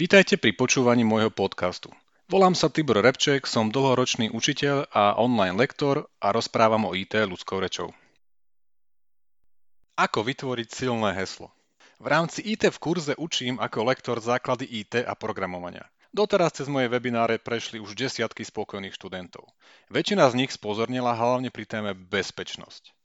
Vítajte pri počúvaní môjho podcastu. Volám sa Tibor Repček, som dlhoročný učiteľ a online lektor a rozprávam o IT ľudskou rečou. Ako vytvoriť silné heslo? V rámci IT v kurze učím ako lektor základy IT a programovania. Doteraz cez moje webináre prešli už desiatky spokojných študentov. Väčšina z nich spozornila hlavne pri téme bezpečnosť.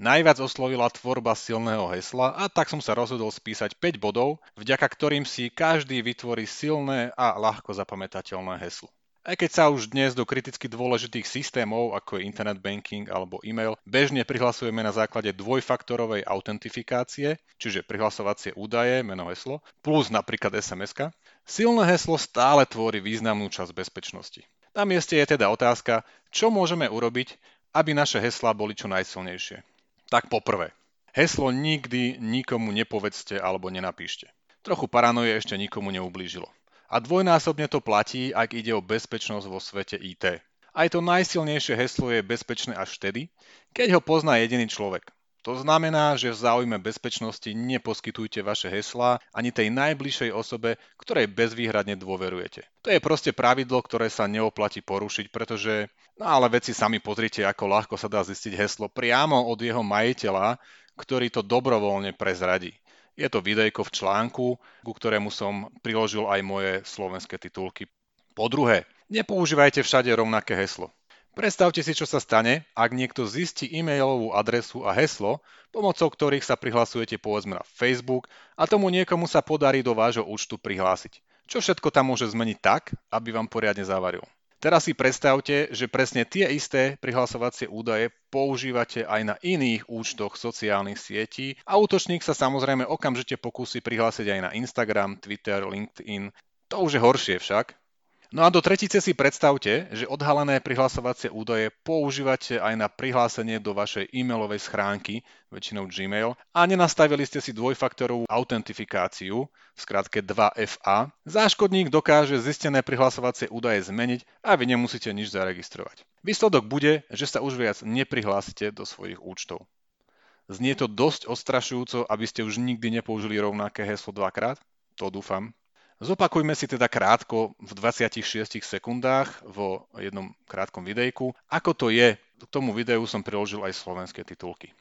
Najviac oslovila tvorba silného hesla a tak som sa rozhodol spísať 5 bodov, vďaka ktorým si každý vytvorí silné a ľahko zapamätateľné heslo. Aj keď sa už dnes do kriticky dôležitých systémov, ako je internet banking alebo e-mail, bežne prihlasujeme na základe dvojfaktorovej autentifikácie, čiže prihlasovacie údaje, meno heslo, plus napríklad SMS, silné heslo stále tvorí významnú časť bezpečnosti. Na mieste je teda otázka, čo môžeme urobiť, aby naše heslá boli čo najsilnejšie. Tak poprvé, heslo nikdy nikomu nepovedzte alebo nenapíšte. Trochu paranoje ešte nikomu neublížilo. A dvojnásobne to platí, ak ide o bezpečnosť vo svete IT. Aj to najsilnejšie heslo je bezpečné až vtedy, keď ho pozná jediný človek. To znamená, že v záujme bezpečnosti neposkytujte vaše heslá ani tej najbližšej osobe, ktorej bezvýhradne dôverujete. To je proste pravidlo, ktoré sa neoplatí porušiť, pretože No ale veci sami pozrite, ako ľahko sa dá zistiť heslo priamo od jeho majiteľa, ktorý to dobrovoľne prezradí. Je to videjko v článku, ku ktorému som priložil aj moje slovenské titulky. Po druhé, nepoužívajte všade rovnaké heslo. Predstavte si, čo sa stane, ak niekto zistí e-mailovú adresu a heslo, pomocou ktorých sa prihlasujete povedzme na Facebook a tomu niekomu sa podarí do vášho účtu prihlásiť. Čo všetko tam môže zmeniť tak, aby vám poriadne zavaril. Teraz si predstavte, že presne tie isté prihlasovacie údaje používate aj na iných účtoch sociálnych sietí a útočník sa samozrejme okamžite pokusí prihlásiť aj na Instagram, Twitter, LinkedIn. To už je horšie však, No a do tretice si predstavte, že odhalené prihlasovacie údaje používate aj na prihlásenie do vašej e-mailovej schránky, väčšinou Gmail, a nenastavili ste si dvojfaktorovú autentifikáciu, v skratke 2FA. Záškodník dokáže zistené prihlasovacie údaje zmeniť a vy nemusíte nič zaregistrovať. Výsledok bude, že sa už viac neprihlásite do svojich účtov. Znie to dosť ostrašujúco, aby ste už nikdy nepoužili rovnaké heslo dvakrát? To dúfam. Zopakujme si teda krátko v 26 sekundách vo jednom krátkom videjku, ako to je. K tomu videu som priložil aj slovenské titulky.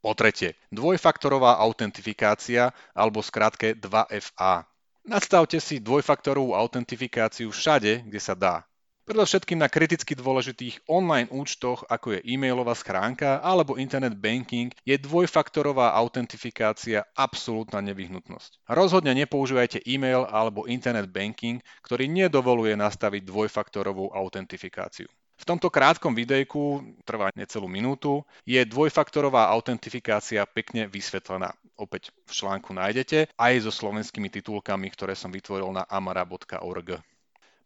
Po tretie, dvojfaktorová autentifikácia alebo skratke 2FA. Nastavte si dvojfaktorovú autentifikáciu všade, kde sa dá. Predovšetkým na kriticky dôležitých online účtoch, ako je e-mailová schránka alebo internet banking, je dvojfaktorová autentifikácia absolútna nevyhnutnosť. Rozhodne nepoužívajte e-mail alebo internet banking, ktorý nedovoluje nastaviť dvojfaktorovú autentifikáciu. V tomto krátkom videjku, trvá necelú minútu, je dvojfaktorová autentifikácia pekne vysvetlená. Opäť v článku nájdete aj so slovenskými titulkami, ktoré som vytvoril na amara.org.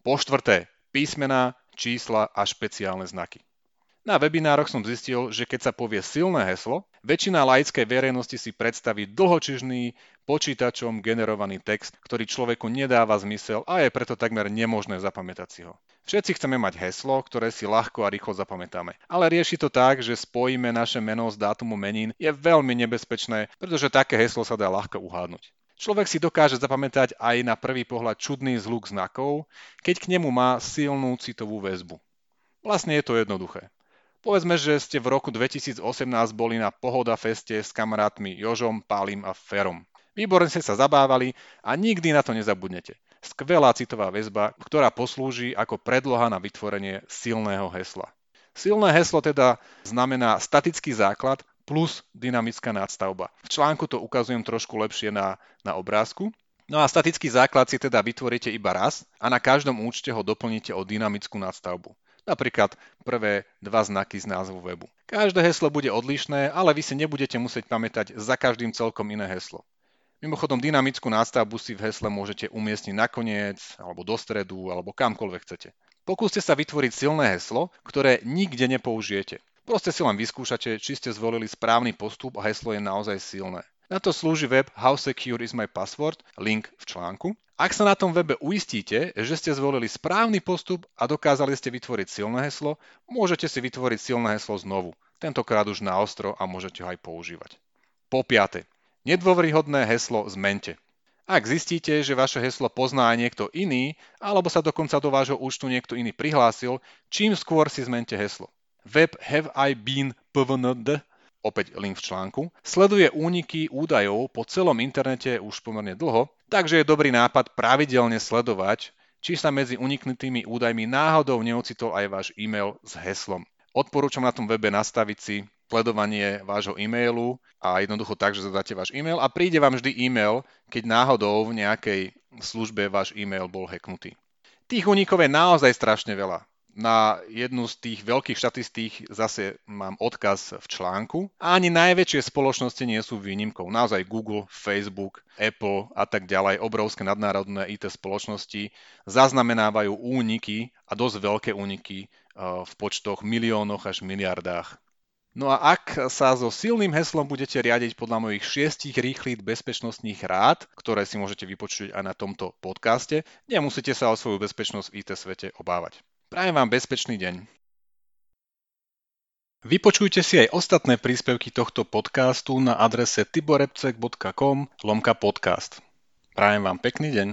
Po štvrté, písmená, čísla a špeciálne znaky. Na webinároch som zistil, že keď sa povie silné heslo, väčšina laickej verejnosti si predstaví dlhočižný, počítačom generovaný text, ktorý človeku nedáva zmysel a je preto takmer nemožné zapamätať si ho. Všetci chceme mať heslo, ktoré si ľahko a rýchlo zapamätáme. Ale rieši to tak, že spojíme naše meno s dátumom menín je veľmi nebezpečné, pretože také heslo sa dá ľahko uhádnuť. Človek si dokáže zapamätať aj na prvý pohľad čudný zhluk znakov, keď k nemu má silnú citovú väzbu. Vlastne je to jednoduché. Povedzme, že ste v roku 2018 boli na Pohoda feste s kamarátmi Jožom, Pálim a Ferom. Výborne ste sa zabávali a nikdy na to nezabudnete. Skvelá citová väzba, ktorá poslúži ako predloha na vytvorenie silného hesla. Silné heslo teda znamená statický základ, plus dynamická nadstavba. V článku to ukazujem trošku lepšie na, na obrázku. No a statický základ si teda vytvoríte iba raz a na každom účte ho doplníte o dynamickú nadstavbu. Napríklad prvé dva znaky z názvu webu. Každé heslo bude odlišné, ale vy si nebudete musieť pamätať za každým celkom iné heslo. Mimochodom, dynamickú nástavbu si v hesle môžete umiestniť nakoniec, alebo do stredu, alebo kamkoľvek chcete. Pokúste sa vytvoriť silné heslo, ktoré nikde nepoužijete. Proste si len vyskúšate, či ste zvolili správny postup a heslo je naozaj silné. Na to slúži web How Secure is my password, link v článku. Ak sa na tom webe uistíte, že ste zvolili správny postup a dokázali ste vytvoriť silné heslo, môžete si vytvoriť silné heslo znovu, tentokrát už na ostro a môžete ho aj používať. Po piate, nedôveryhodné heslo zmente. Ak zistíte, že vaše heslo pozná aj niekto iný, alebo sa dokonca do vášho účtu niekto iný prihlásil, čím skôr si zmente heslo. Web Have I Been PVND, opäť link v článku, sleduje úniky údajov po celom internete už pomerne dlho, takže je dobrý nápad pravidelne sledovať, či sa medzi uniknutými údajmi náhodou neocitol aj váš e-mail s heslom. Odporúčam na tom webe nastaviť si sledovanie vášho e-mailu a jednoducho tak, že zadáte váš e-mail a príde vám vždy e-mail, keď náhodou v nejakej službe váš e-mail bol hacknutý. Tých únikov je naozaj strašne veľa. Na jednu z tých veľkých štatistík zase mám odkaz v článku. A ani najväčšie spoločnosti nie sú výnimkou. Naozaj Google, Facebook, Apple a tak ďalej, obrovské nadnárodné IT spoločnosti zaznamenávajú úniky a dosť veľké úniky eh, v počtoch miliónoch až miliardách No a ak sa so silným heslom budete riadiť podľa mojich šiestich rýchlych bezpečnostných rád, ktoré si môžete vypočuť aj na tomto podcaste, nemusíte sa o svoju bezpečnosť v IT svete obávať. Prajem vám bezpečný deň. Vypočujte si aj ostatné príspevky tohto podcastu na adrese tiborebcek.com lomka podcast. Prajem vám pekný deň.